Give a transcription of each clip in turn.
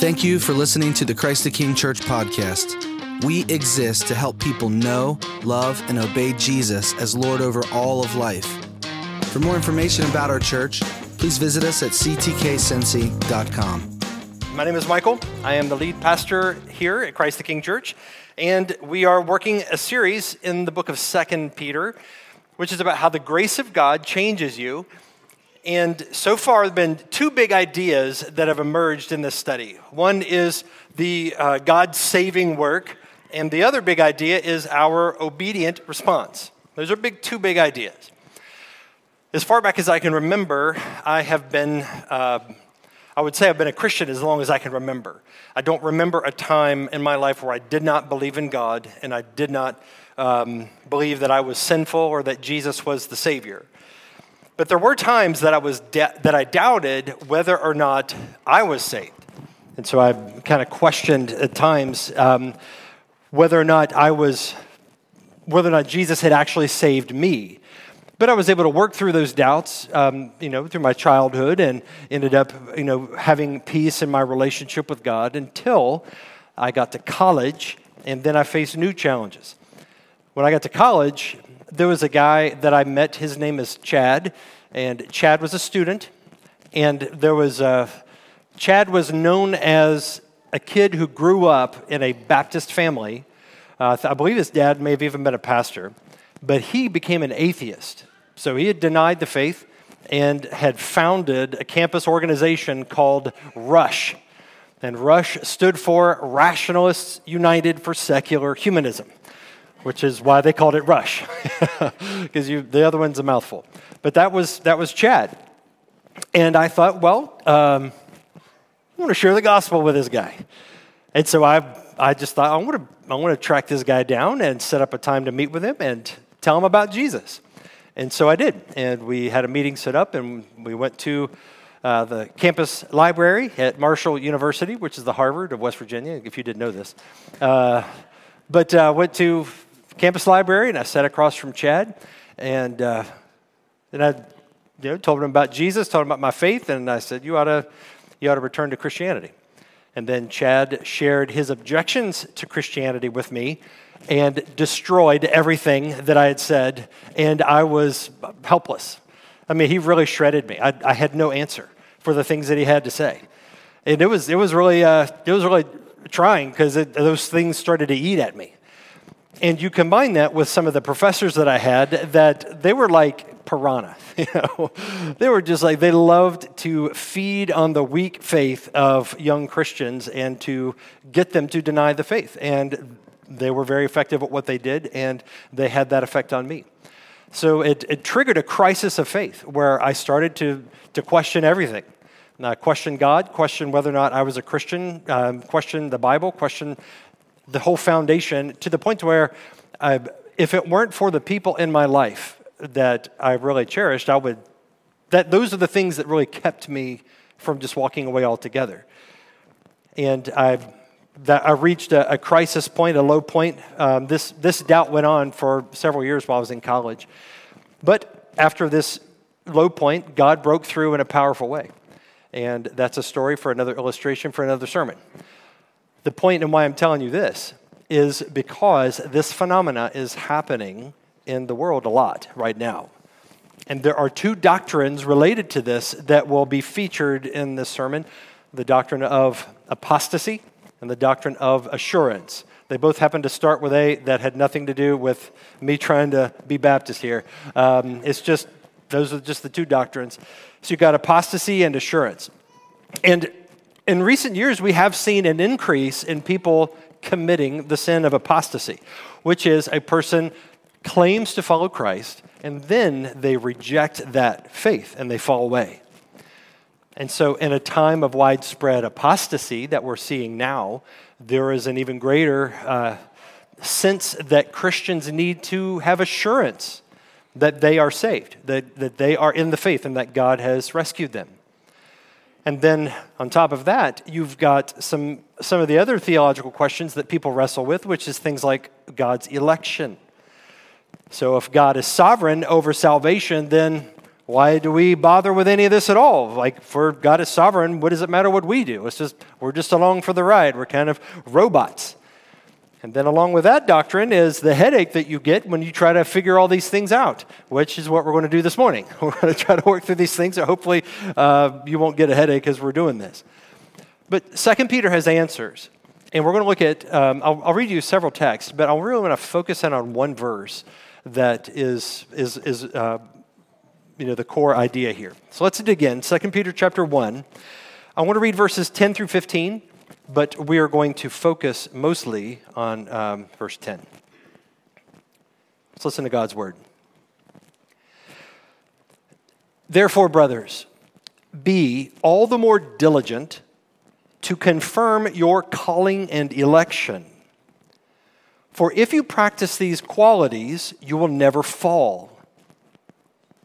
Thank you for listening to the Christ the King Church podcast. We exist to help people know, love, and obey Jesus as Lord over all of life. For more information about our church, please visit us at ctkcincy.com. My name is Michael. I am the lead pastor here at Christ the King Church, and we are working a series in the book of Second Peter, which is about how the grace of God changes you and so far, there have been two big ideas that have emerged in this study. One is the uh, God saving work, and the other big idea is our obedient response. Those are big, two big ideas. As far back as I can remember, I have been, uh, I would say I've been a Christian as long as I can remember. I don't remember a time in my life where I did not believe in God and I did not um, believe that I was sinful or that Jesus was the Savior. But there were times that I, was that I doubted whether or not I was saved. And so I kind of questioned at times um, whether or not I was, whether or not Jesus had actually saved me. But I was able to work through those doubts, um, you know, through my childhood and ended up, you know, having peace in my relationship with God until I got to college and then I faced new challenges. When I got to college, there was a guy that I met. His name is Chad, and Chad was a student. And there was a, Chad was known as a kid who grew up in a Baptist family. Uh, I believe his dad may have even been a pastor, but he became an atheist. So he had denied the faith and had founded a campus organization called RUSH. And RUSH stood for Rationalists United for Secular Humanism which is why they called it Rush, because the other one's a mouthful. But that was, that was Chad. And I thought, well, um, I want to share the gospel with this guy. And so I, I just thought, I want, to, I want to track this guy down and set up a time to meet with him and tell him about Jesus. And so I did. And we had a meeting set up, and we went to uh, the campus library at Marshall University, which is the Harvard of West Virginia, if you didn't know this. Uh, but uh, went to campus library, and I sat across from Chad, and uh, then I you know, told him about Jesus, told him about my faith, and I said, "You ought to, you ought to return to Christianity." And then Chad shared his objections to Christianity with me, and destroyed everything that I had said, and I was helpless. I mean, he really shredded me. I, I had no answer for the things that he had to say, and it was it was really uh, it was really trying because those things started to eat at me. And you combine that with some of the professors that I had that they were like piranha. You know, they were just like they loved to feed on the weak faith of young Christians and to get them to deny the faith. And they were very effective at what they did, and they had that effect on me. So it, it triggered a crisis of faith where I started to, to question everything. Question God, question whether or not I was a Christian, um, question the Bible, question the whole foundation to the point where I, if it weren't for the people in my life that I really cherished, I would, that those are the things that really kept me from just walking away altogether. And I, that I reached a, a crisis point, a low point. Um, this, this doubt went on for several years while I was in college. But after this low point, God broke through in a powerful way. And that's a story for another illustration for another sermon. The and why I'm telling you this is because this phenomena is happening in the world a lot right now. And there are two doctrines related to this that will be featured in this sermon the doctrine of apostasy and the doctrine of assurance. They both happen to start with A, that had nothing to do with me trying to be Baptist here. Um, it's just, those are just the two doctrines. So you've got apostasy and assurance. And in recent years, we have seen an increase in people committing the sin of apostasy, which is a person claims to follow Christ and then they reject that faith and they fall away. And so, in a time of widespread apostasy that we're seeing now, there is an even greater uh, sense that Christians need to have assurance that they are saved, that, that they are in the faith, and that God has rescued them. And then on top of that, you've got some, some of the other theological questions that people wrestle with, which is things like God's election. So if God is sovereign over salvation, then Why do we bother with any of this at all? Like, for God is sovereign, what does it matter what we do? It's just, we're just along for the ride. We're kind of robots. And then, along with that doctrine, is the headache that you get when you try to figure all these things out, which is what we're going to do this morning. We're going to try to work through these things, so hopefully uh, you won't get a headache as we're doing this. But Second Peter has answers. And we're going to look at, um, I'll, I'll, read you several texts, but I really want to focus in on one verse that is, is, is uh, you know, the core idea here. So let's dig in. 2 Peter chapter 1. I want to read verses 10 through 15 but we are going to focus mostly on um, verse 10. Let's listen to God's word. Therefore, brothers, be all the more diligent to confirm your calling and election. For if you practice these qualities, you will never fall.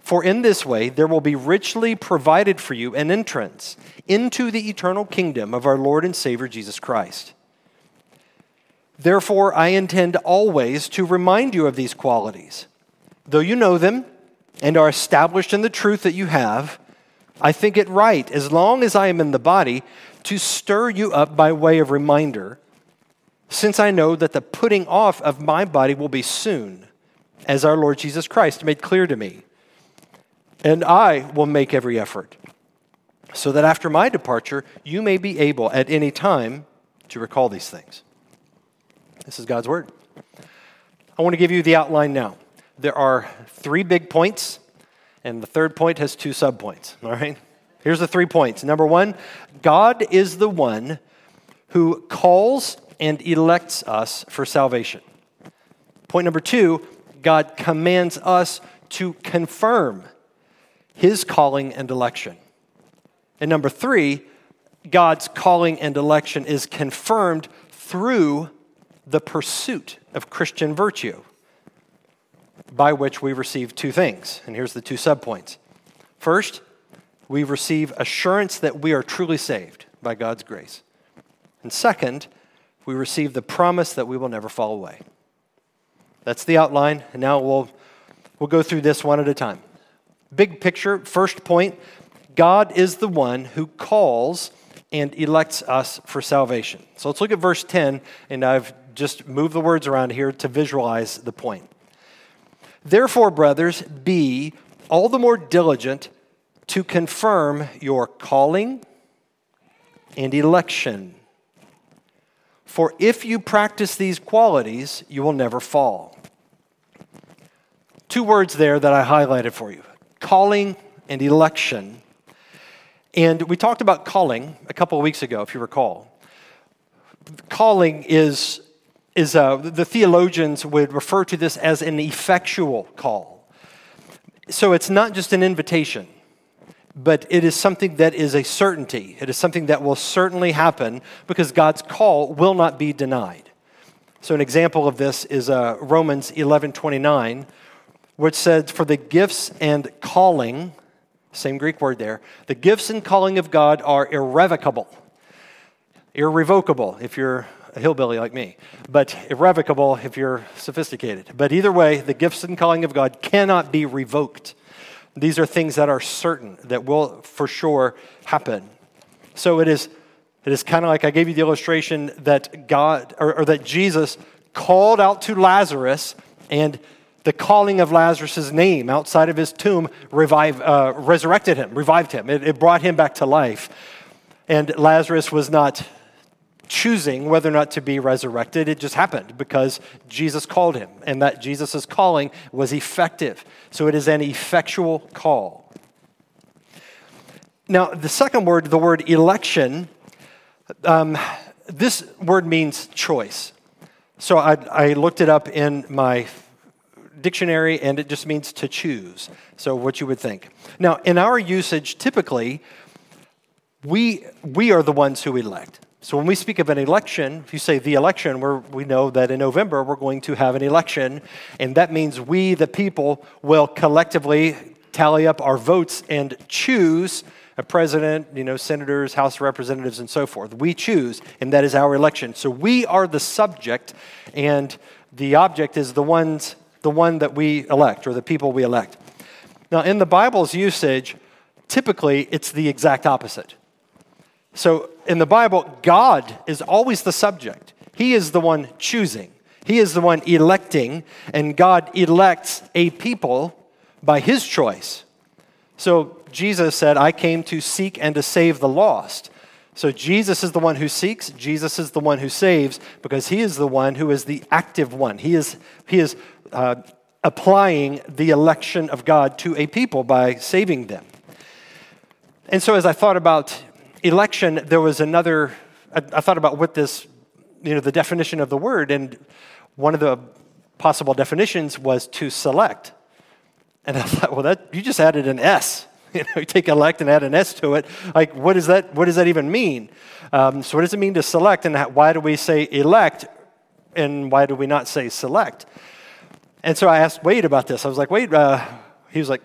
For in this way there will be richly provided for you an entrance into the eternal kingdom of our Lord and Savior Jesus Christ. Therefore, I intend always to remind you of these qualities. Though you know them and are established in the truth that you have, I think it right, as long as I am in the body, to stir you up by way of reminder, since I know that the putting off of my body will be soon, as our Lord Jesus Christ made clear to me and I will make every effort, so that after my departure, you may be able at any time to recall these things. This is God's word. I want to give you the outline now. There are three big points, and the third point has two subpoints. All right? Here's the three points. Number one, God is the one who calls and elects us for salvation. Point number two, God commands us to confirm his calling and election. And number three, God's calling and election is confirmed through the pursuit of Christian virtue, by which we receive two things. And here's the two subpoints. First, we receive assurance that we are truly saved by God's grace. And second, we receive the promise that we will never fall away. That's the outline, and now we'll, we'll go through this one at a time. Big picture, first point God is the one who calls and elects us for salvation. So let's look at verse 10, and I've just moved the words around here to visualize the point. Therefore, brothers, be all the more diligent to confirm your calling and election. For if you practice these qualities, you will never fall. Two words there that I highlighted for you calling and election. And we talked about calling a couple of weeks ago, if you recall. Calling is, is uh, the theologians would refer to this as an effectual call. So it's not just an invitation, but it is something that is a certainty. It is something that will certainly happen because God's call will not be denied. So an example of this is uh, Romans 11 29 which said, For the gifts and calling, same Greek word there, the gifts and calling of God are irrevocable. Irrevocable if you're a hillbilly like me, but irrevocable if you're sophisticated. But either way, the gifts and calling of God cannot be revoked. These are things that are certain, that will for sure happen. So it is, it is kind of like I gave you the illustration that God, or, or that Jesus called out to Lazarus and the calling of Lazarus' name outside of his tomb uh, resurrected him, revived him. It, it brought him back to life. And Lazarus was not choosing whether or not to be resurrected. It just happened because Jesus called him, and that Jesus' calling was effective. So it is an effectual call. Now, the second word, the word election, um, this word means choice. So I, I looked it up in my dictionary, and it just means to choose. So, what you would think. Now, in our usage, typically, we, we are the ones who elect. So, when we speak of an election, if you say the election, we know that in November we're going to have an election, and that means we, the people, will collectively tally up our votes and choose a president, you know, senators, House representatives, and so forth. We choose, and that is our election. So we are the subject, and the object is the ones the one that we elect or the people we elect. Now, in the Bible's usage, typically it's the exact opposite. So, in the Bible, God is always the subject, He is the one choosing, He is the one electing, and God elects a people by His choice. So, Jesus said, I came to seek and to save the lost. So Jesus is the one who seeks, Jesus is the one who saves, because he is the one who is the active one. He is, he is uh, applying the election of God to a people by saving them. And so as I thought about election, there was another, I, I thought about what this, you know, the definition of the word, and one of the possible definitions was to select. And I thought, well, that you just added an S. You know, you take elect and add an S to it. Like, what does that, what does that even mean? Um, so, what does it mean to select, and why do we say elect, and why do we not say select? And so I asked Wade about this. I was like, Wade, uh, he was like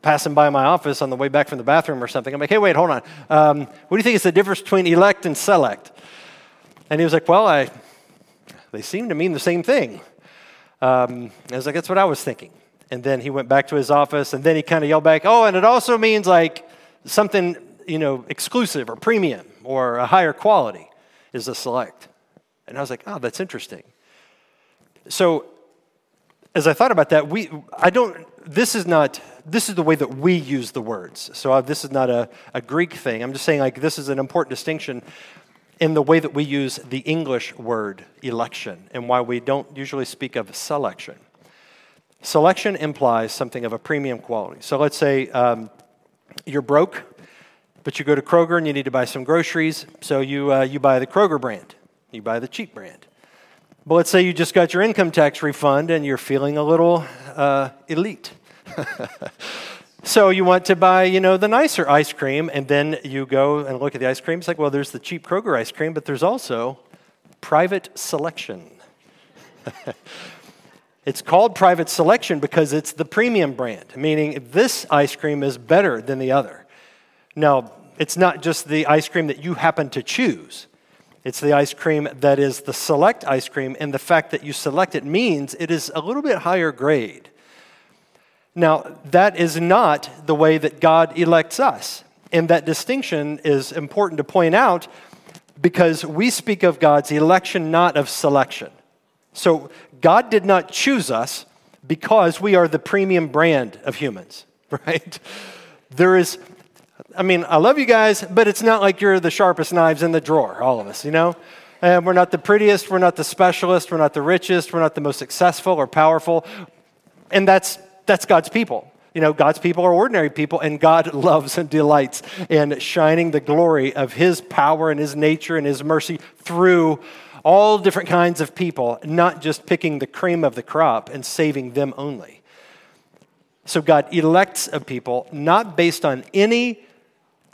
passing by my office on the way back from the bathroom or something. I'm like, hey, wait, hold on. Um, what do you think is the difference between elect and select? And he was like, well, I, they seem to mean the same thing. Um, I was like, that's what I was thinking. And then he went back to his office, and then he kind of yelled back, Oh, and it also means like something, you know, exclusive or premium or a higher quality is a select. And I was like, Oh, that's interesting. So as I thought about that, we, I don't, this is not, this is the way that we use the words. So uh, this is not a, a Greek thing. I'm just saying, like, this is an important distinction in the way that we use the English word election and why we don't usually speak of selection. Selection implies something of a premium quality. So let's say um, you're broke, but you go to Kroger and you need to buy some groceries, so you, uh, you buy the Kroger brand, you buy the cheap brand. But let's say you just got your income tax refund and you're feeling a little uh, elite. so you want to buy, you know, the nicer ice cream, and then you go and look at the ice cream. It's like, well, there's the cheap Kroger ice cream, but there's also private selection. It's called private selection because it's the premium brand, meaning this ice cream is better than the other. Now, it's not just the ice cream that you happen to choose. It's the ice cream that is the select ice cream, and the fact that you select it means it is a little bit higher grade. Now, that is not the way that God elects us. And that distinction is important to point out because we speak of God's election, not of selection. So God did not choose us because we are the premium brand of humans, right? There is, I mean, I love you guys, but it's not like you're the sharpest knives in the drawer, all of us, you know? And we're not the prettiest, we're not the specialist, we're not the richest, we're not the most successful or powerful. And that's, that's God's people. You know, God's people are ordinary people, and God loves and delights in shining the glory of His power and His nature and His mercy through all different kinds of people, not just picking the cream of the crop and saving them only. So God elects a people not based on any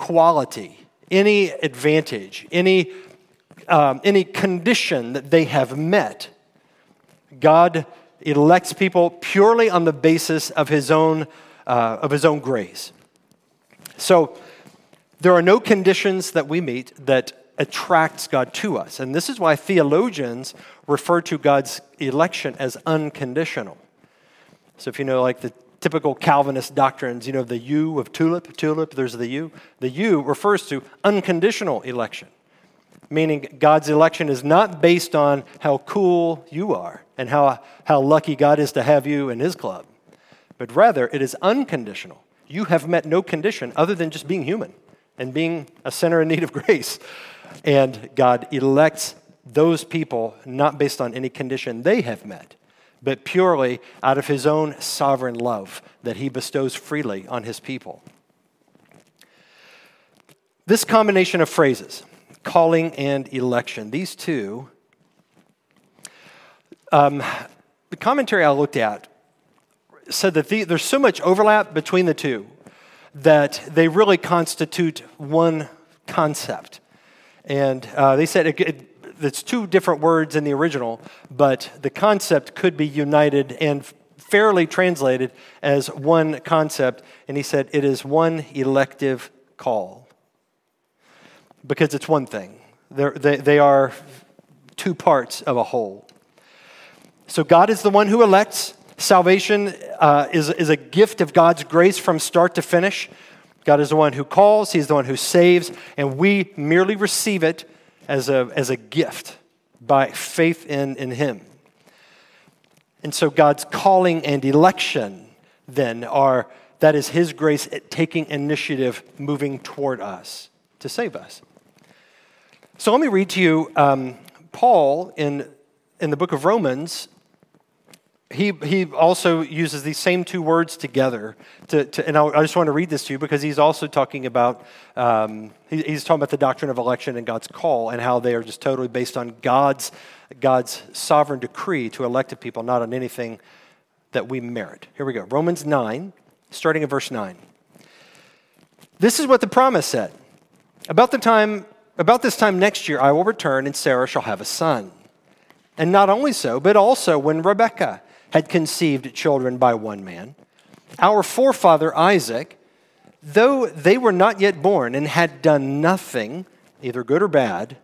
quality, any advantage, any, um, any condition that they have met. God elects people purely on the basis of his own, uh, of his own grace. So there are no conditions that we meet that attracts God to us. And this is why theologians refer to God's election as unconditional. So if you know, like the typical Calvinist doctrines, you know, the U of tulip, tulip, there's the U. The U refers to unconditional election, meaning God's election is not based on how cool you are and how, how lucky God is to have you in his club, but rather it is unconditional. You have met no condition other than just being human and being a sinner in need of grace. And God elects those people not based on any condition they have met, but purely out of his own sovereign love that he bestows freely on his people. This combination of phrases, calling and election, these two, um, the commentary I looked at said that the, there's so much overlap between the two that they really constitute one concept. And uh, they said it, it, it's two different words in the original, but the concept could be united and fairly translated as one concept. And he said it is one elective call because it's one thing. They're, they, they are two parts of a whole. So God is the one who elects. Salvation uh, is, is a gift of God's grace from start to finish. God is the one who calls, He's the one who saves, and we merely receive it as a, as a gift by faith in, in Him. And so God's calling and election then are that is His grace taking initiative moving toward us to save us. So let me read to you um, Paul in, in the book of Romans he, he also uses these same two words together. To, to and I, I, just want to read this to you because he's also talking about, um, he, he's talking about the doctrine of election and God's call and how they are just totally based on God's, God's sovereign decree to elected people, not on anything that we merit. Here we go Romans 9, starting at verse 9. This is what the promise said. About the time, about this time next year, I will return and Sarah shall have a son. And not only so, but also when Rebekah had conceived children by one man. Our forefather Isaac, though they were not yet born and had done nothing, either good or bad,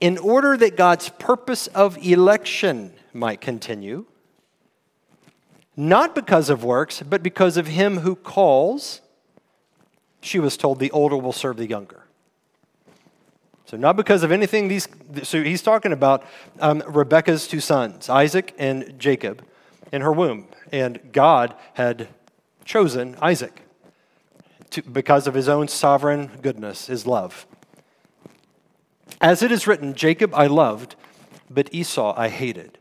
in order that God's purpose of election might continue, not because of works, but because of him who calls, she was told the older will serve the younger. So, not because of anything these, so he's talking about um, Rebecca's two sons, Isaac and Jacob, in her womb. And God had chosen Isaac to, because of his own sovereign goodness, his love. As it is written, Jacob I loved, but Esau I hated.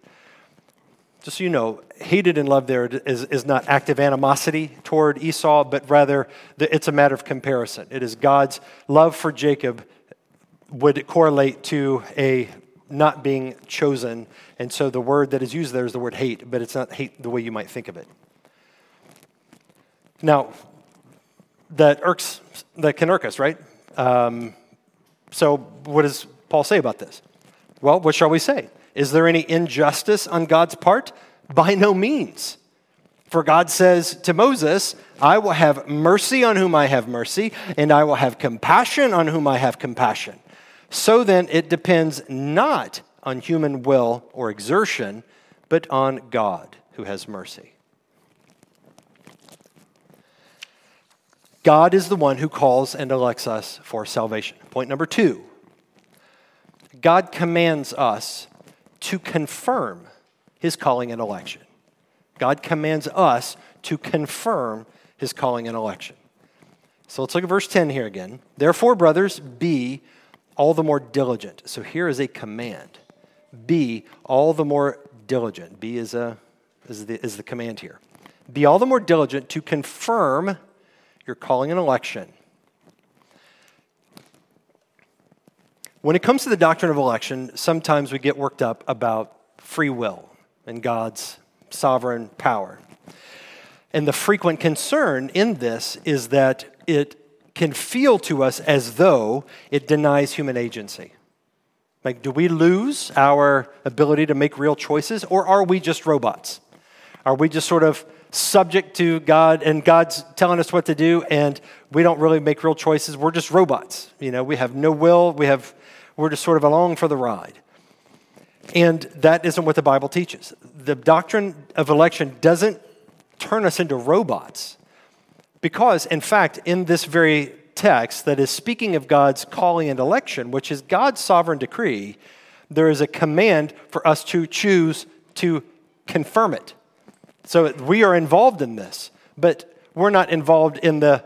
Just so you know, hated and loved there is, is not active animosity toward Esau, but rather it's a matter of comparison. It is God's love for Jacob would correlate to a not being chosen. And so the word that is used there is the word hate, but it's not hate the way you might think of it. Now, that irks, that can irk us, right? Um, so what does Paul say about this? Well, what shall we say? Is there any injustice on God's part? By no means. For God says to Moses, I will have mercy on whom I have mercy, and I will have compassion on whom I have compassion. So then, it depends not on human will or exertion, but on God who has mercy. God is the one who calls and elects us for salvation. Point number two God commands us to confirm his calling and election. God commands us to confirm his calling and election. So let's look at verse 10 here again. Therefore, brothers, be all the more diligent. So here is a command. Be all the more diligent. Be is, a, is, the, is the command here. Be all the more diligent to confirm your calling and election. When it comes to the doctrine of election, sometimes we get worked up about free will and God's sovereign power. And the frequent concern in this is that it can feel to us as though it denies human agency. Like, do we lose our ability to make real choices, or are we just robots? Are we just sort of subject to God and God's telling us what to do, and we don't really make real choices? We're just robots. You know, we have no will, we have, we're just sort of along for the ride. And that isn't what the Bible teaches. The doctrine of election doesn't turn us into robots. Because, in fact, in this very text that is speaking of God's calling and election, which is God's sovereign decree, there is a command for us to choose to confirm it. So we are involved in this, but we're not involved in the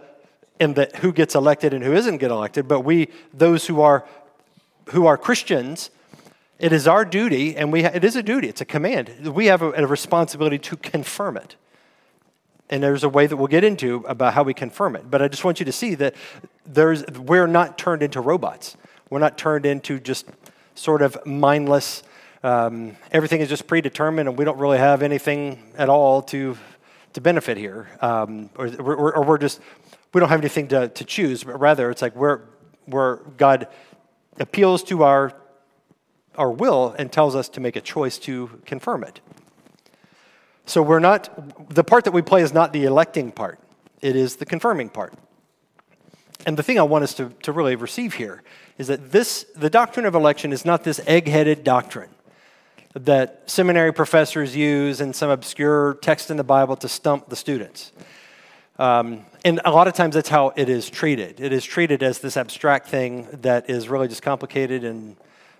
in the who gets elected and who isn't get elected, but we those who are who are Christians, it is our duty, and we it is a duty, it's a command. We have a, a responsibility to confirm it. And there's a way that we'll get into about how we confirm it. But I just want you to see that there's, we're not turned into robots. We're not turned into just sort of mindless, um, everything is just predetermined and we don't really have anything at all to, to benefit here. Um, or, or, or, we're just, we don't have anything to, to choose, but rather it's like we're, we're, God appeals to our, our will and tells us to make a choice to confirm it. So we're not, the part that we play is not the electing part, it is the confirming part. And the thing I want us to, to really receive here is that this, the doctrine of election is not this egg headed doctrine that seminary professors use in some obscure text in the Bible to stump the students. Um, and a lot of times that's how it is treated. It is treated as this abstract thing that is really just complicated, and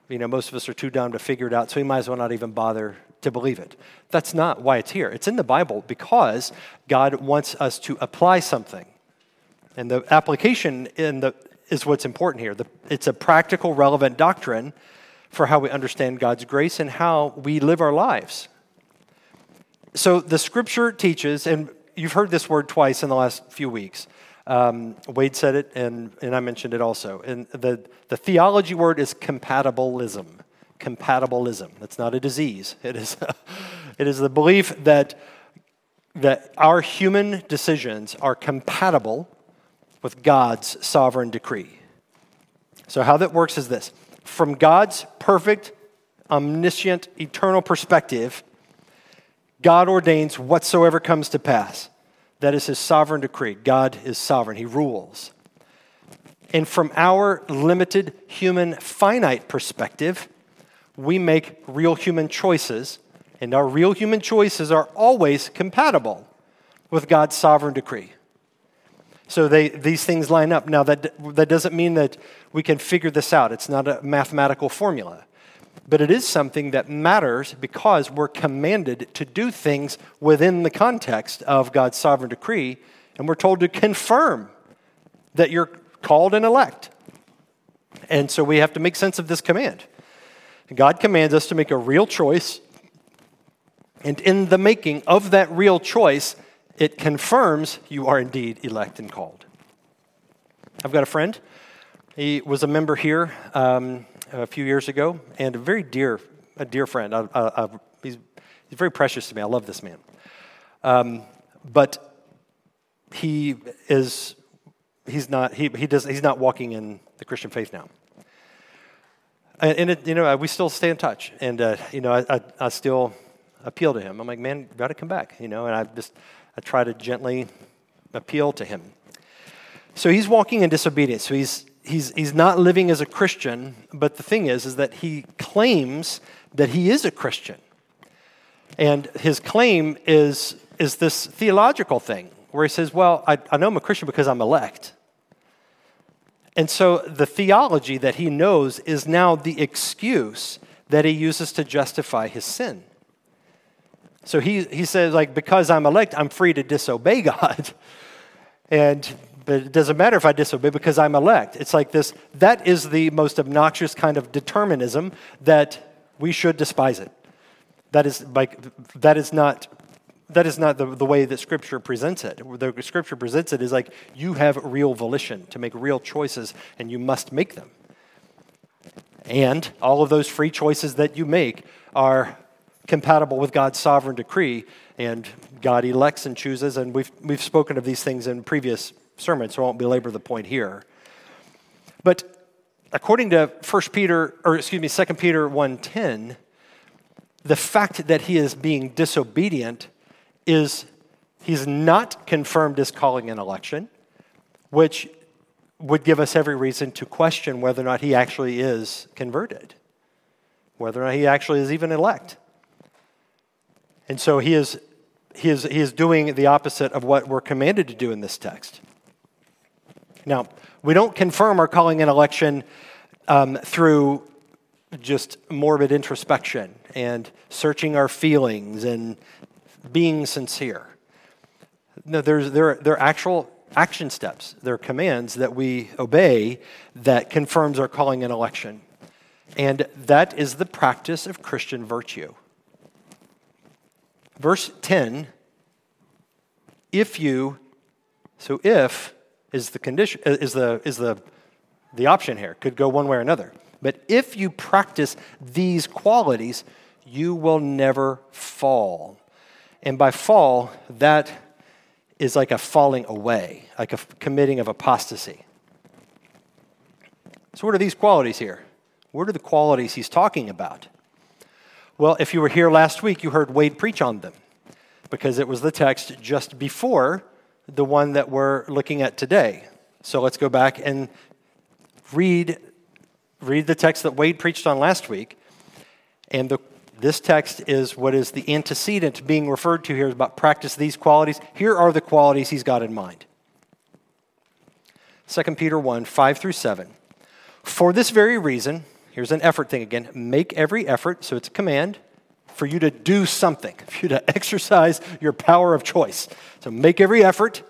you know most of us are too dumb to figure it out, so we might as well not even bother to believe it. That's not why it's here. It's in the Bible because God wants us to apply something. And the application in the, is what's important here. The, it's a practical, relevant doctrine for how we understand God's grace and how we live our lives. So the scripture teaches, and you've heard this word twice in the last few weeks. Um, Wade said it, and, and I mentioned it also. And the, the theology word is compatibilism. Compatibilism. That's not a disease. It is, it is the belief that, that our human decisions are compatible with God's sovereign decree. So, how that works is this from God's perfect, omniscient, eternal perspective, God ordains whatsoever comes to pass. That is his sovereign decree. God is sovereign, he rules. And from our limited human finite perspective, we make real human choices, and our real human choices are always compatible with God's sovereign decree. So they, these things line up. Now, that, that doesn't mean that we can figure this out. It's not a mathematical formula. But it is something that matters because we're commanded to do things within the context of God's sovereign decree, and we're told to confirm that you're called and elect. And so we have to make sense of this command. God commands us to make a real choice, and in the making of that real choice, it confirms you are indeed elect and called. I've got a friend. He was a member here um, a few years ago, and a very dear, a dear friend. I, I, I, he's, he's very precious to me. I love this man. Um, but he is, he's not, he, he does, he's not walking in the Christian faith now. And, and it, you know, we still stay in touch. And, uh, you know, I, I, still appeal to him. I'm like, man, you got to come back, you know, and I just, I try to gently appeal to him. So he's walking in disobedience. So he's, he's, he's not living as a Christian, but the thing is, is that he claims that he is a Christian. And his claim is, is this theological thing where he says, Well, I, I know I'm a Christian because I'm elect. And so the theology that he knows is now the excuse that he uses to justify his sin. So he, he says, like, because I'm elect, I'm free to disobey God. and but it doesn't matter if I disobey because I'm elect. It's like this that is the most obnoxious kind of determinism that we should despise it. That is like that is not that is not the, the way that scripture presents it. The scripture presents it is like you have real volition to make real choices and you must make them. And all of those free choices that you make are compatible with God's sovereign decree, and God elects and chooses, and we've, we've spoken of these things in previous sermons, so I won't belabor the point here. But according to 1 Peter, or excuse me, 2 Peter 1.10, the fact that he is being disobedient is he's not confirmed his calling and election, which would give us every reason to question whether or not he actually is converted, whether or not he actually is even elect. And so he is, he is, he is doing the opposite of what we're commanded to do in this text. Now, we don't confirm our calling and election um, through just morbid introspection and searching our feelings and being sincere. No, there's, there, there are actual action steps, there are commands that we obey that confirms our calling and election. And that is the practice of Christian virtue. Verse 10 if you, so if is the condition, uh, is the, is the, the option here, could go one way or another. But if you practice these qualities, you will never fall. And by fall, that is like a falling away, like a committing of apostasy. So, what are these qualities here? What are the qualities he's talking about? Well, if you were here last week, you heard Wade preach on them because it was the text just before the one that we're looking at today. So let's go back and read, read the text that Wade preached on last week. And the, This text is what is the antecedent being referred to here about practice these qualities. Here are the qualities he's got in mind. 2 Peter 1 5 through 7. For this very reason, here's an effort thing again make every effort, so it's a command, for you to do something, for you to exercise your power of choice. So make every effort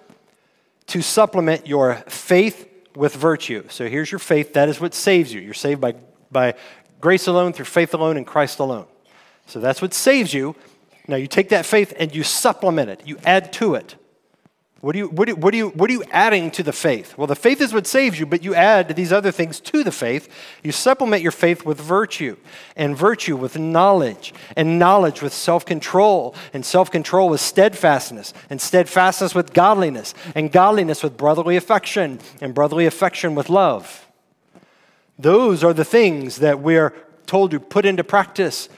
to supplement your faith with virtue. So here's your faith, that is what saves you. You're saved by, by grace alone, through faith alone, in Christ alone. So that's what saves you. Now you take that faith and you supplement it, you add to it. What, do you, what, do, what, do you, what are you adding to the faith? Well, the faith is what saves you, but you add these other things to the faith. You supplement your faith with virtue, and virtue with knowledge, and knowledge with self control, and self control with steadfastness, and steadfastness with godliness, and godliness with brotherly affection, and brotherly affection with love. Those are the things that we're told to put into practice.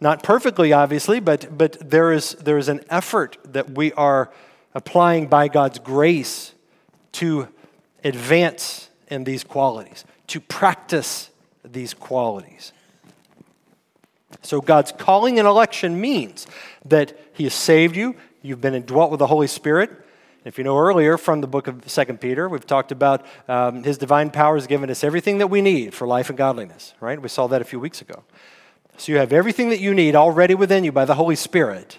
Not perfectly, obviously, but, but there, is, there is an effort that we are applying by God's grace to advance in these qualities, to practice these qualities. So, God's calling and election means that He has saved you, you've been indwelt with the Holy Spirit. If you know earlier from the book of 2 Peter, we've talked about um, His divine power has given us everything that we need for life and godliness, right? We saw that a few weeks ago. So, you have everything that you need already within you by the Holy Spirit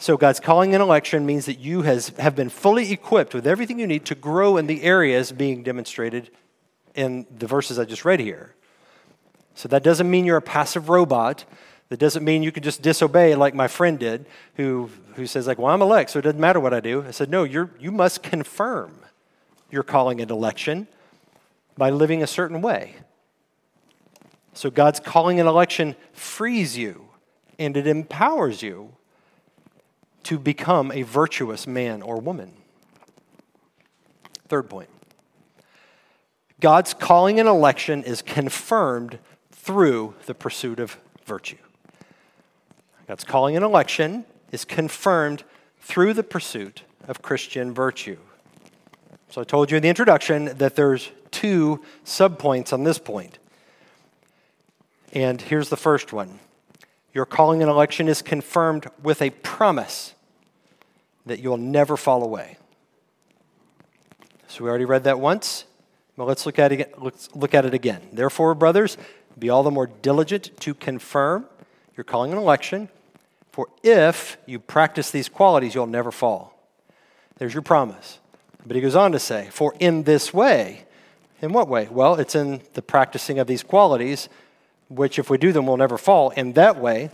so, God's calling and election means that you has, have been fully equipped with everything you need to grow in the areas being demonstrated in the verses I just read here. So, that doesn't mean you're a passive robot. That doesn't mean you can just disobey like my friend did, who, who says, like, well, I'm elect, so it doesn't matter what I do. I said, no, you're, you must confirm your calling and election by living a certain way. So, God's calling and election frees you and it empowers you to become a virtuous man or woman. Third point God's calling and election is confirmed through the pursuit of virtue. God's calling and election is confirmed through the pursuit of Christian virtue. So I told you in the introduction that there's two subpoints on this point. And here's the first one. Your calling and election is confirmed with a promise that you'll never fall away. So we already read that once. But let's look at it, let's look at it again. Therefore, brothers, be all the more diligent to confirm your calling and election, for if you practice these qualities, you'll never fall. There's your promise. But he goes on to say, For in this way, in what way? Well, it's in the practicing of these qualities, which if we do them, we'll never fall. In that way,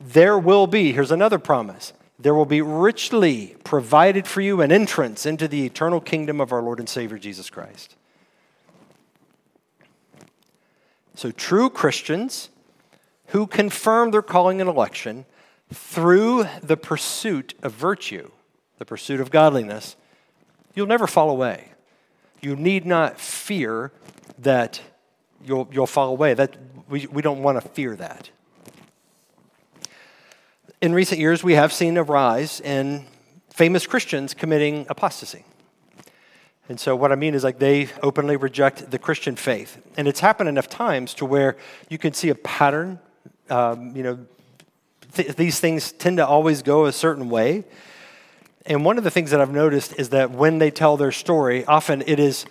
there will be, here's another promise, there will be richly provided for you an entrance into the eternal kingdom of our Lord and Savior Jesus Christ. So, true Christians who confirm their calling and election through the pursuit of virtue, the pursuit of godliness, you'll never fall away. You need not fear that you'll, you'll fall away. That, we, we don't want to fear that in recent years, we have seen a rise in famous Christians committing apostasy. And so, what I mean is, like, they openly reject the Christian faith. And it's happened enough times to where you can see a pattern. Um, you know, th- these things tend to always go a certain way. And one of the things that I've noticed is that when they tell their story, often it is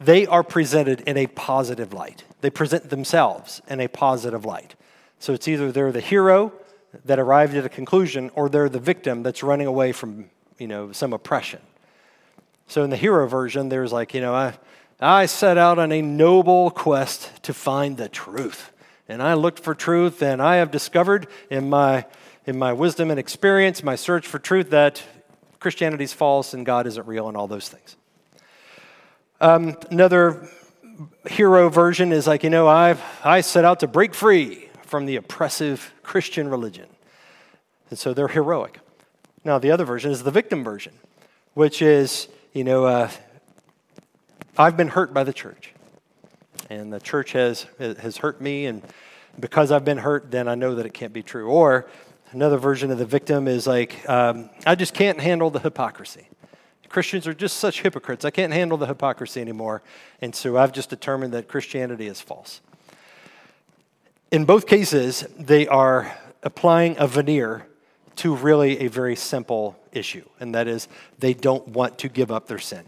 they are presented in a positive light. They present themselves in a positive light. So it's either they're the hero that arrived at a conclusion or they're the victim that's running away from, you know, some oppression. So in the hero version, there's like, you know, I, I set out on a noble quest to find the truth. And I looked for truth, and I have discovered in my, in my wisdom and experience, my search for truth, that Christianity is false and God isn't real and all those things. Um, another hero version is like, you know, I've, I set out to break free from the oppressive Christian religion. And so they're heroic. Now, the other version is the victim version, which is, you know, uh, I've been hurt by the church. And the church has, has hurt me, and because I've been hurt, then I know that it can't be true. Or another version of the victim is like, um, I just can't handle the hypocrisy. Christians are just such hypocrites. I can't handle the hypocrisy anymore. And so I've just determined that Christianity is false in both cases, they are applying a veneer to really a very simple issue, and that is they don't want to give up their sin.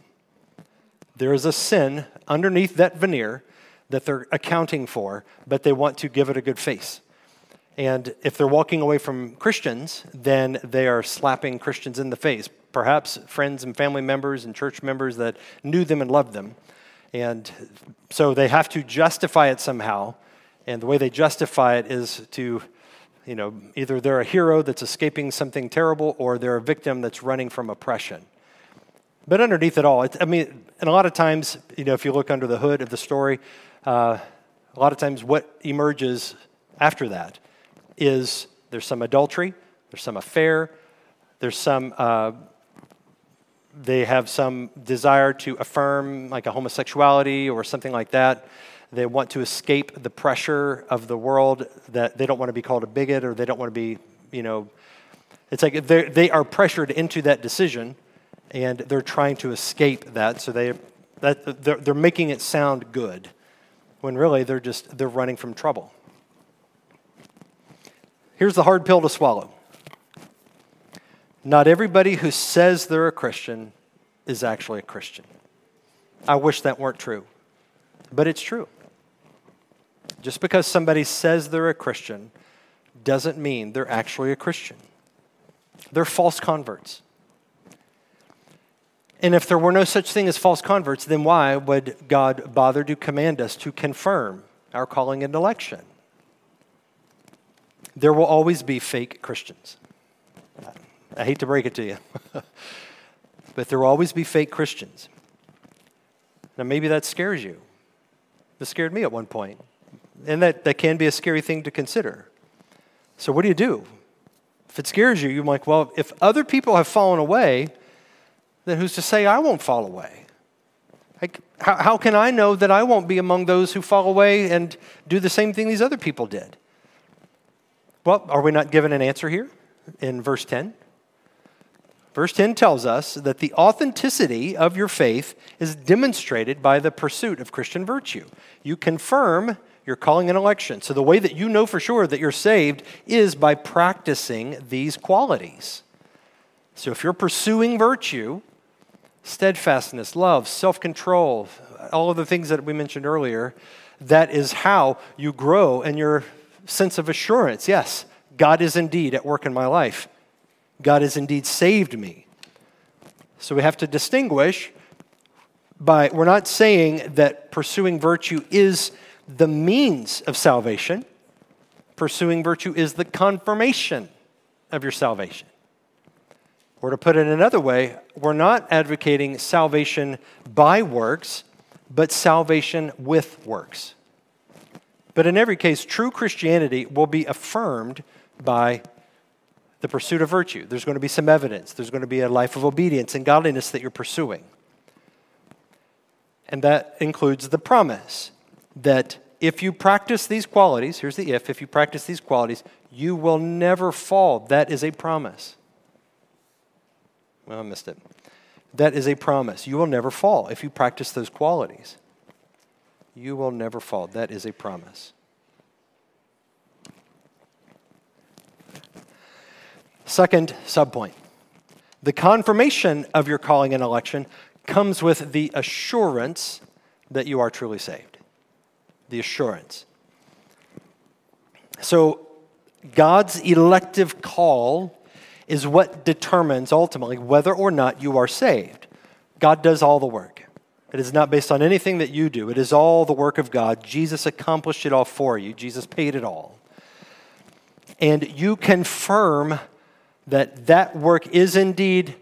There is a sin underneath that veneer that they're accounting for, but they want to give it a good face. And if they're walking away from Christians, then they are slapping Christians in the face. Perhaps friends and family members and church members that knew them and loved them. And so they have to justify it somehow. And the way they justify it is to, you know, either they're a hero that's escaping something terrible or they're a victim that's running from oppression. But underneath it all, I mean, and a lot of times, you know, if you look under the hood of the story, uh, a lot of times what emerges after that is there's some adultery, there's some affair, there's some, uh, they have some desire to affirm like a homosexuality or something like that. They want to escape the pressure of the world that they don't want to be called a bigot or they don't want to be, you know, it's like they are pressured into that decision and they're trying to escape that. So they, that, they're, they're making it sound good when really they're just they're running from trouble. Here's the hard pill to swallow. Not everybody who says they're a Christian is actually a Christian. I wish that weren't true, but it's true. Just because somebody says they're a Christian doesn't mean they're actually a Christian. They're false converts. And if there were no such thing as false converts, then why would God bother to command us to confirm our calling and election? There will always be fake Christians. I hate to break it to you, but there will always be fake Christians. Now, maybe that scares you. That scared me at one point. And that, that can be a scary thing to consider. So, what do you do? If it scares you, you're like, well, if other people have fallen away, then who's to say I won't fall away? Like, how, how can I know that I won't be among those who fall away and do the same thing these other people did? Well, are we not given an answer here in verse 10? Verse 10 tells us that the authenticity of your faith is demonstrated by the pursuit of Christian virtue. You confirm your calling and election. So, the way that you know for sure that you're saved is by practicing these qualities. So, if you're pursuing virtue, steadfastness, love, self control, all of the things that we mentioned earlier, that is how you grow in your sense of assurance. Yes, God is indeed at work in my life. God has indeed saved me. So we have to distinguish by, we're not saying that pursuing virtue is the means of salvation, pursuing virtue is the confirmation of your salvation. Or to put it another way, we're not advocating salvation by works, but salvation with works. But in every case, true Christianity will be affirmed by the pursuit of virtue. There's going to be some evidence, there's going to be a life of obedience and godliness that you're pursuing. And that includes the promise that if you practice these qualities, here's the if, if you practice these qualities, you will never fall. That is a promise. Well, I missed it. That is a promise. You will never fall if you practice those qualities. You will never fall. That is a promise. Second subpoint the confirmation of your calling and election comes with the assurance that you are truly saved. The assurance. So, God's elective call is what determines ultimately whether or not you are saved. God does all the work. It is not based on anything that you do, it is all the work of God. Jesus accomplished it all for you, Jesus paid it all. And you confirm that that work is indeed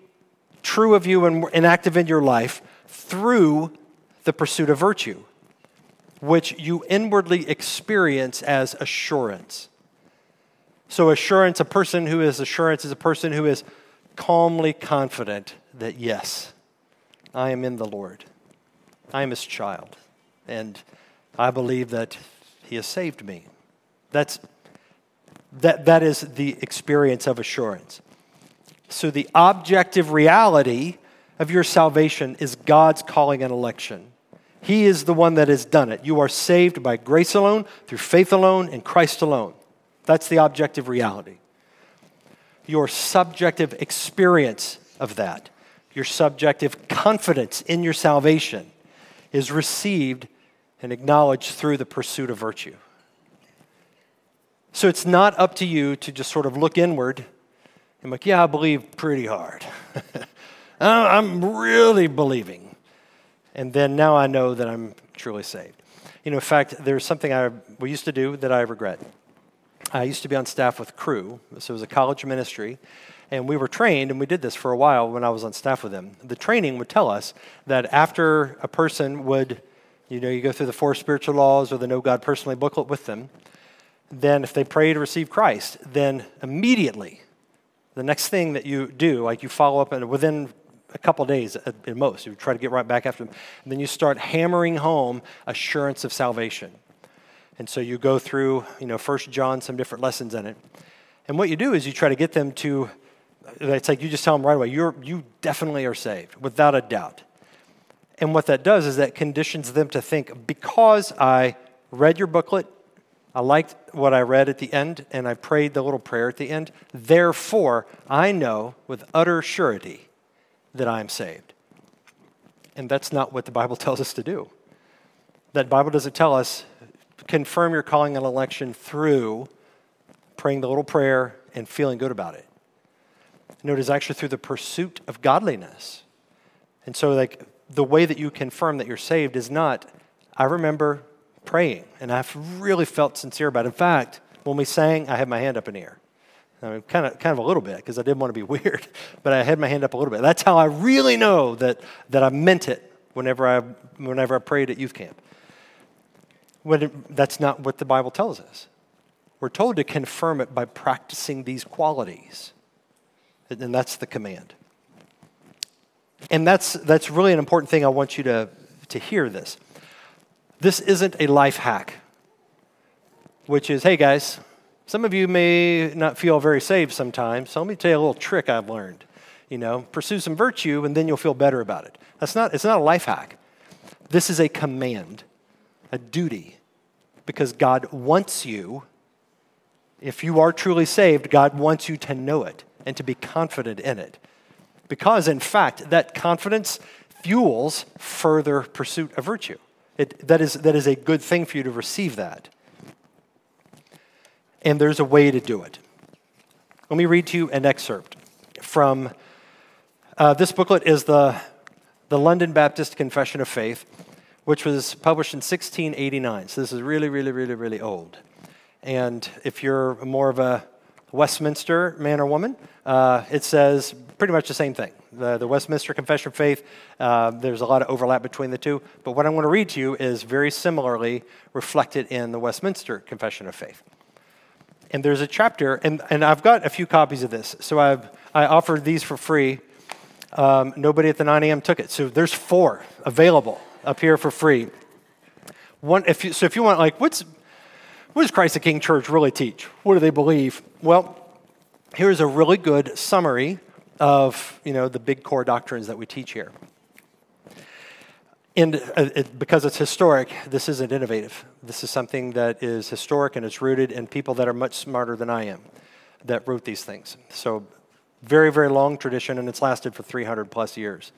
true of you and, and active in your life through the pursuit of virtue, which you inwardly experience as assurance. So, assurance, a person who is assurance is a person who is calmly confident that, yes, I am in the Lord. I am his child. And I believe that he has saved me. That's, that, that is the experience of assurance. So, the objective reality of your salvation is God's calling and election. He is the one that has done it. You are saved by grace alone, through faith alone, in Christ alone. That's the objective reality. Your subjective experience of that, your subjective confidence in your salvation, is received and acknowledged through the pursuit of virtue. So it's not up to you to just sort of look inward and like, yeah, I believe pretty hard. I'm really believing. And then now I know that I'm truly saved. You know, in fact, there's something I we used to do that I regret. I used to be on staff with Cru, so it was a college ministry, and we were trained, and we did this for a while when I was on staff with them. The training would tell us that after a person would, you know, you go through the four spiritual laws or the Know God Personally booklet with them, then if they pray to receive Christ, then immediately the next thing that you do, like you follow up, and within a couple days at, most, you try to get right back after them, and then you start hammering home assurance of salvation. And so you go through, you know, First John, some different lessons in it. And what you do is you try to get them to, it's like you just tell them right away, you're, you definitely are saved, without a doubt. And what that does is that conditions them to think, because I read your booklet, I liked what I read at the end, and I prayed the little prayer at the end. Therefore, I know with utter surety that I am saved. And that's not what the Bible tells us to do. That Bible doesn't tell us confirm your calling and election through praying the little prayer and feeling good about it. No, it is actually through the pursuit of godliness. And so, like, the way that you confirm that you're saved is not, I remember praying, and I've really felt sincere about it. In fact, when we sang, I had my hand up in the air. I mean, kind of, kind of a little bit because I didn't want to be weird, but I had my hand up a little bit. That's how I really know that, that I meant it whenever I, whenever I prayed at youth camp. When it, that's not what the Bible tells us. We're told to confirm it by practicing these qualities, and that's the command. And that's, that's really an important thing I want you to, to hear this. This isn't a life hack, which is hey guys, some of you may not feel very saved sometimes, so let me tell you a little trick I've learned. You know, pursue some virtue and then you'll feel better about it. That's not, it's not a life hack. This is a command, a duty, because God wants you, if you are truly saved, God wants you to know it and to be confident in it. Because, in fact, that confidence fuels further pursuit of virtue. It, that, is, that is a good thing for you to receive that. And there's a way to do it. Let me read to you an excerpt from uh, this booklet is the, the London Baptist Confession of Faith, which was published in 1689. So this is really, really, really, really old. And if you're more of a Westminster man or woman, uh, it says pretty much the same thing. The, the Westminster Confession of Faith, uh, there's a lot of overlap between the two, but what I'm going to read to you is very similarly reflected in the Westminster Confession of Faith. And there's a chapter, and, and I've got a few copies of this, so I've, I offered these for free. Um, nobody at the 9 a.m. took it, so there's four available up here for free. One, if you, so if you want, like, what's, what does Christ the King Church really teach? What do they believe? Well, here's a really good summary of you know the big core doctrines that we teach here. And uh, it, because it's historic, this isn't innovative. This is something that is historic and it's rooted in people that are much smarter than I am that wrote these things. So, very, very long tradition, and it's lasted for 300 plus years.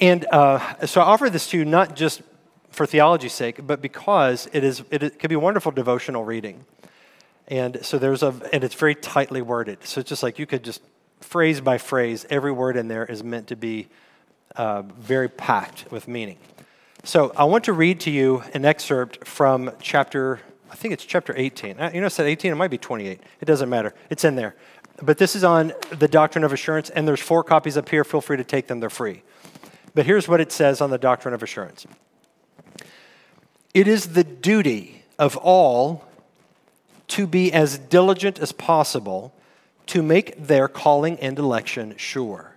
And uh, so I offer this to you not just for theology's sake, but because it, is, it, it can be wonderful devotional reading. And so there's a, and it's very tightly worded. So it's just like you could just phrase by phrase, every word in there is meant to be uh, very packed with meaning. So I want to read to you an excerpt from chapter, I think it's chapter 18. Uh, you know, I said 18, it might be 28. It doesn't matter. It's in there. But this is on the doctrine of assurance, and there's four copies up here. Feel free to take them, they're free. But here's what it says on the doctrine of assurance It is the duty of all to be as diligent as possible to make their calling and election sure.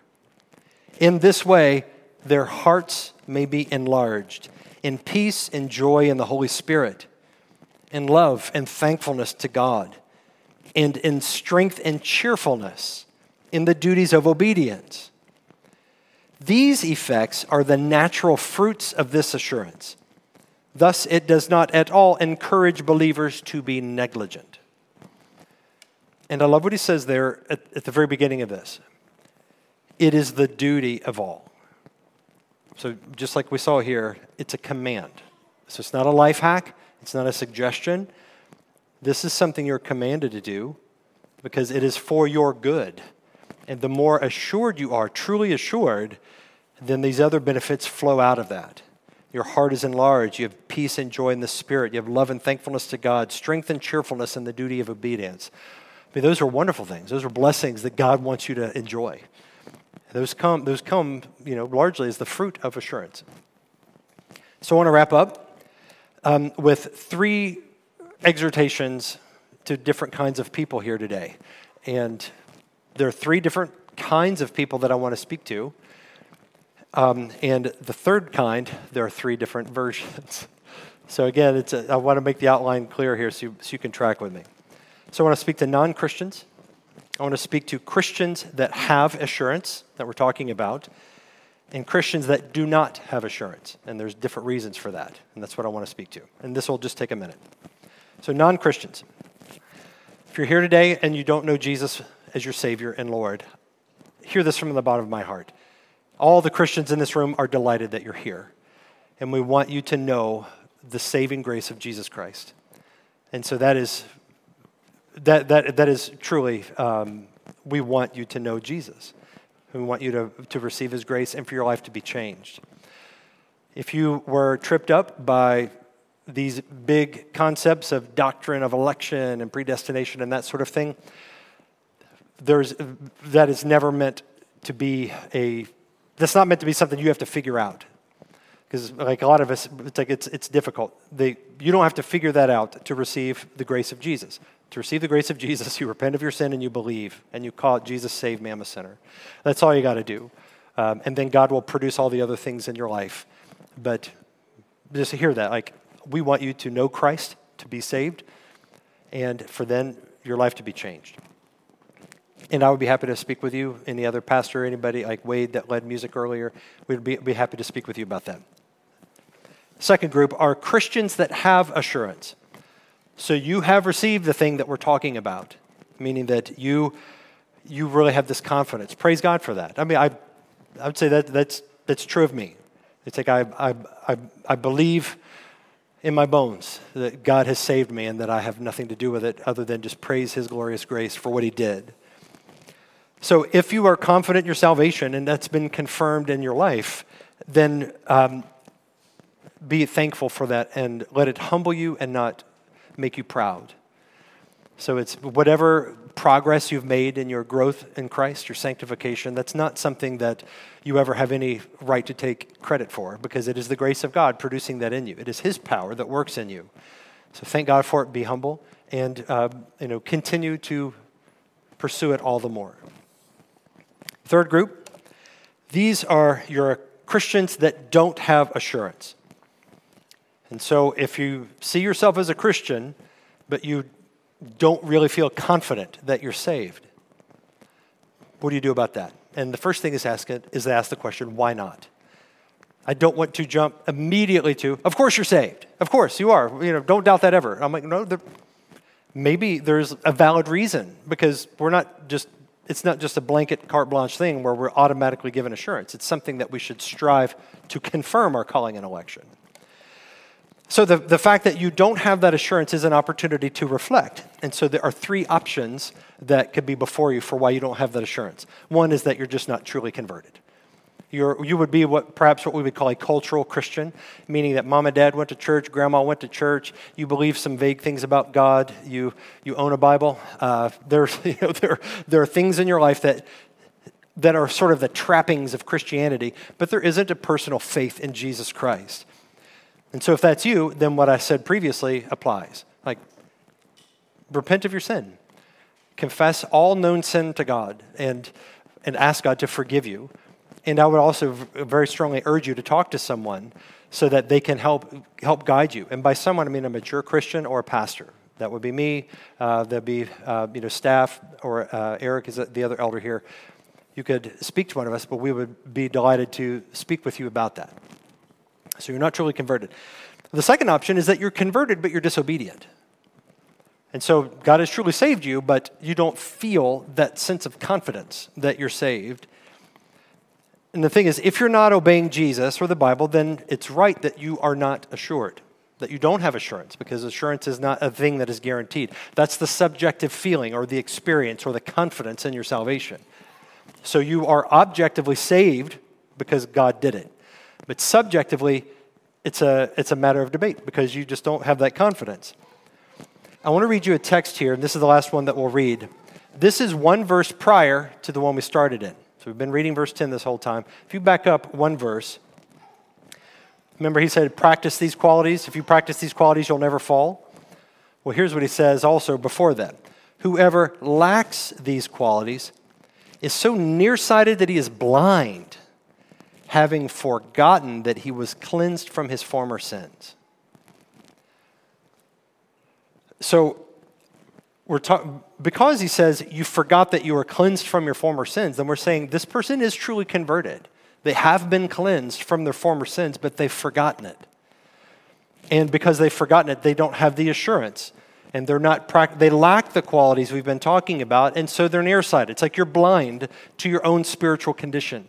In this way, their hearts may be enlarged in peace and joy in the Holy Spirit, in love and thankfulness to God, and in strength and cheerfulness in the duties of obedience. These effects are the natural fruits of this assurance. Thus, it does not at all encourage believers to be negligent. And I love what he says there at, at the very beginning of this. It is the duty of all. So, just like we saw here, it's a command. So, it's not a life hack, it's not a suggestion. This is something you're commanded to do because it is for your good. And the more assured you are, truly assured, then these other benefits flow out of that. Your heart is enlarged. You have peace and joy in the Spirit. You have love and thankfulness to God, strength and cheerfulness, and the duty of obedience. I mean, those are wonderful things. Those are blessings that God wants you to enjoy. Those come, those come you know, largely as the fruit of assurance. So I want to wrap up um, with three exhortations to different kinds of people here today. And there are three different kinds of people that I want to speak to. Um, and the third kind, there are three different versions. So again, it's a, I want to make the outline clear here so you, so you can track with me. So I want to speak to non Christians. I want to speak to Christians that have assurance that we're talking about, and Christians that do not have assurance. And there's different reasons for that. And that's what I want to speak to. And this will just take a minute. So, non Christians. If you're here today and you don't know Jesus as your Savior and Lord, hear this from the bottom of my heart. All the Christians in this room are delighted that you're here. And we want you to know the saving grace of Jesus Christ. And so that is, that, that, that is truly, um, we want you to know Jesus. We want you to, to receive his grace and for your life to be changed. If you were tripped up by these big concepts of doctrine of election and predestination and that sort of thing, there's, that is never meant to be a that's not meant to be something you have to figure out. Because, like a lot of us, it's like it's, it's difficult. They, you don't have to figure that out to receive the grace of Jesus. To receive the grace of Jesus, you repent of your sin and you believe, and you call it Jesus, save me, I'm a sinner. That's all you got to do. Um, and then God will produce all the other things in your life. But just to hear that, like, we want you to know Christ, to be saved, and for then your life to be changed. And I would be happy to speak with you. Any other pastor, anybody like Wade that led music earlier, we'd be, be happy to speak with you about that. Second group are Christians that have assurance. So you have received the thing that we're talking about, meaning that you, you really have this confidence. Praise God for that. I mean, I, I would say that that's, that's true of me. It's like I, I, I, I believe in my bones that God has saved me and that I have nothing to do with it other than just praise His glorious grace for what He did. So if you are confident in your salvation and that's been confirmed in your life, then um, be thankful for that and let it humble you and not make you proud. So it's whatever progress you've made in your growth in Christ, your sanctification, that's not something that you ever have any right to take credit for because it is the grace of God producing that in you. It is His power that works in you. So thank God for it. Be humble and uh, you know continue to pursue it all the more. Third group, these are your Christians that don't have assurance. And so if you see yourself as a Christian, but you don't really feel confident that you're saved, what do you do about that? And the first thing is ask it, is to ask the question, why not? I don't want to jump immediately to, of course you're saved. Of course you are. You know, don't doubt that ever. I'm like, no, there, maybe there's a valid reason because we're not just it's not just a blanket carte blanche thing where we're automatically given assurance. It's something that we should strive to confirm our calling and election. So, the, the fact that you don't have that assurance is an opportunity to reflect. And so, there are three options that could be before you for why you don't have that assurance. One is that you're just not truly converted. You're, you would be what perhaps what we would call a cultural Christian, meaning that mom and dad went to church, grandma went to church. You believe some vague things about God. You you own a Bible. Uh, there's you know there there are things in your life that that are sort of the trappings of Christianity, but there isn't a personal faith in Jesus Christ. And so, if that's you, then what I said previously applies. Like, repent of your sin, confess all known sin to God, and and ask God to forgive you and I would also very strongly urge you to talk to someone so that they can help, help guide you. And by someone, I mean a mature Christian or a pastor. That would be me. Uh, that'd be uh, you know staff or uh, Eric is the other elder here. you could speak to one of us, but we would be delighted to speak with you about that. So you're not truly converted. The second option is that you're converted, but you're disobedient. And so God has truly saved you, but you don't feel that sense of confidence that you're saved. And the thing is, if you're not obeying Jesus or the Bible, then it's right that you are not assured, that you don't have assurance, because assurance is not a thing that is guaranteed. That's the subjective feeling or the experience or the confidence in your salvation. So you are objectively saved because God did it. But subjectively, it's a, it's a matter of debate because you just don't have that confidence. I want to read you a text here, and this is the last one that we'll read. This is one verse prior to the one we started in. So we've been reading verse 10 this whole time. If you back up one verse, remember he said, practice these qualities. If you practice these qualities, you'll never fall. Well, here's what he says also before that Whoever lacks these qualities is so nearsighted that he is blind, having forgotten that he was cleansed from his former sins. So, we're talking because he says you forgot that you were cleansed from your former sins, then we're saying this person is truly converted. They have been cleansed from their former sins, but they've forgotten it. And because they've forgotten it, they don't have the assurance. And they're not they lack the qualities we've been talking about, and so they're nearsighted. It's like you're blind to your own spiritual condition.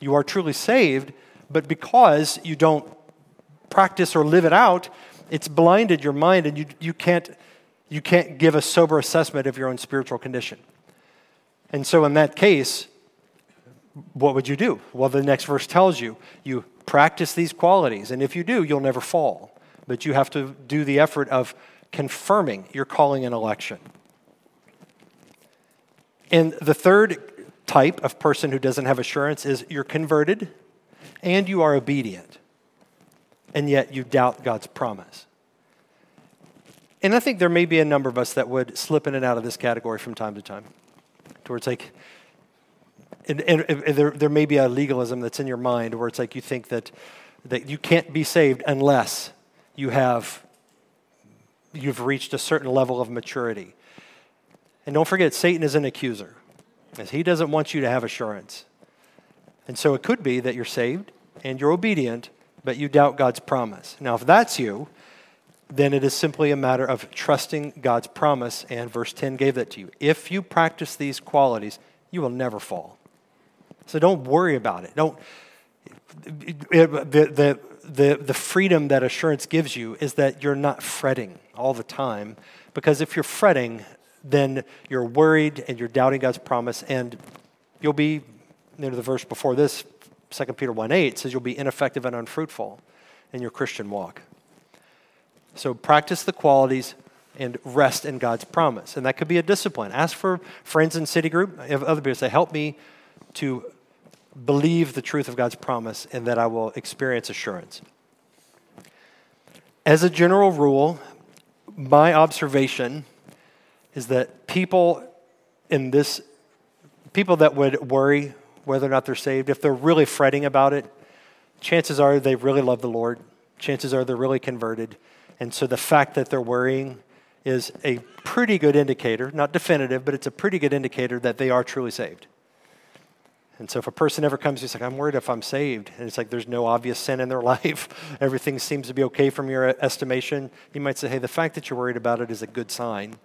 You are truly saved, but because you don't practice or live it out, it's blinded your mind and you, you, can't, you can't give a sober assessment of your own spiritual condition. And so, in that case, what would you do? Well, the next verse tells you you practice these qualities, and if you do, you'll never fall. But you have to do the effort of confirming your calling and election. And the third type of person who doesn't have assurance is you're converted and you are obedient and yet you doubt God's promise. And I think there may be a number of us that would slip in and out of this category from time to time. Towards like, and, and, and there, there may be a legalism that's in your mind where it's like you think that, that you can't be saved unless you have you've reached a certain level of maturity. And don't forget, Satan is an accuser. He doesn't want you to have assurance. And so it could be that you're saved and you're obedient, but you doubt God's promise. Now, if that's you, then it is simply a matter of trusting God's promise, and verse 10 gave that to you. If you practice these qualities, you will never fall. So don't worry about it. Don't, the, the, the, the freedom that assurance gives you is that you're not fretting all the time, because if you're fretting, then you're worried and you're doubting God's promise, and you'll be, you know, the verse before this, 2 Peter 1 8 says you'll be ineffective and unfruitful in your Christian walk. So practice the qualities and rest in God's promise. And that could be a discipline. Ask for friends in city group, other people say, help me to believe the truth of God's promise and that I will experience assurance. As a general rule, my observation is that people in this, people that would worry whether or not they're saved, if they're really fretting about it, chances are they really love the Lord. Chances are they're really converted. And so the fact that they're worrying is a pretty good indicator, not definitive, but it's a pretty good indicator that they are truly saved. And so if a person ever comes, he's like, I'm worried if I'm saved. And it's like there's no obvious sin in their life. Everything seems to be okay from your estimation. You might say, hey, the fact that you're worried about it is a good sign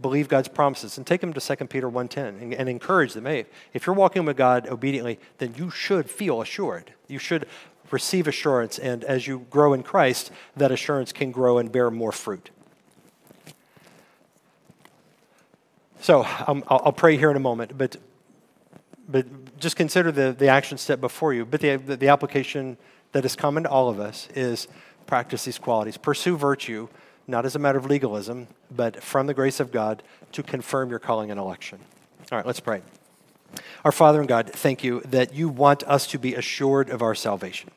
believe God's promises and take them to 2 Peter 1.10 and, and encourage them. Hey, if you're walking with God obediently, then you should feel assured. You should receive assurance, and as you grow in Christ, that assurance can grow and bear more fruit. So um, I'll, I'll, pray here in a moment, but, but just consider the, the action step before you. But the, the, the application that is common to all of us is practice these qualities. Pursue virtue not as a matter of legalism, but from the grace of God to confirm your calling and election. All right, let's pray. Our Father and God, thank you that you want us to be assured of our salvation.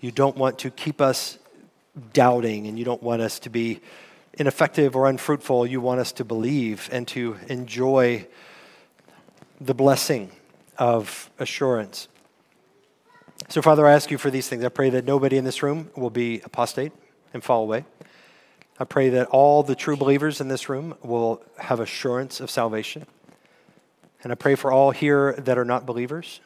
You don't want to keep us doubting, and you don't want us to be ineffective or unfruitful. You want us to believe and to enjoy the blessing of assurance. So, Father, I ask you for these things. I pray that nobody in this room will be apostate and fall away. I pray that all the true believers in this room will have assurance of salvation. And I pray for all here that are not believers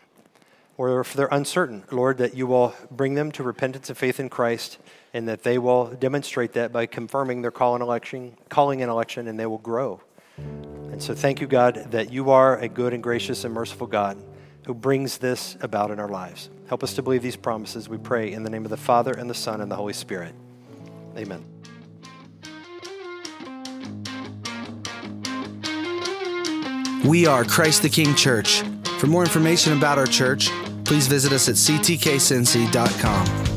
or if they're uncertain, Lord, that you will bring them to repentance and faith in Christ and that they will demonstrate that by confirming their call and election, calling and election and they will grow. And so thank you, God, that you are a good and gracious and merciful God who brings this about in our lives. Help us to believe these promises, we pray, in the name of the Father, and the Son, and the Holy Spirit. Amen. We are Christ the King Church. For more information about our church, please visit us at ctkcincy.com.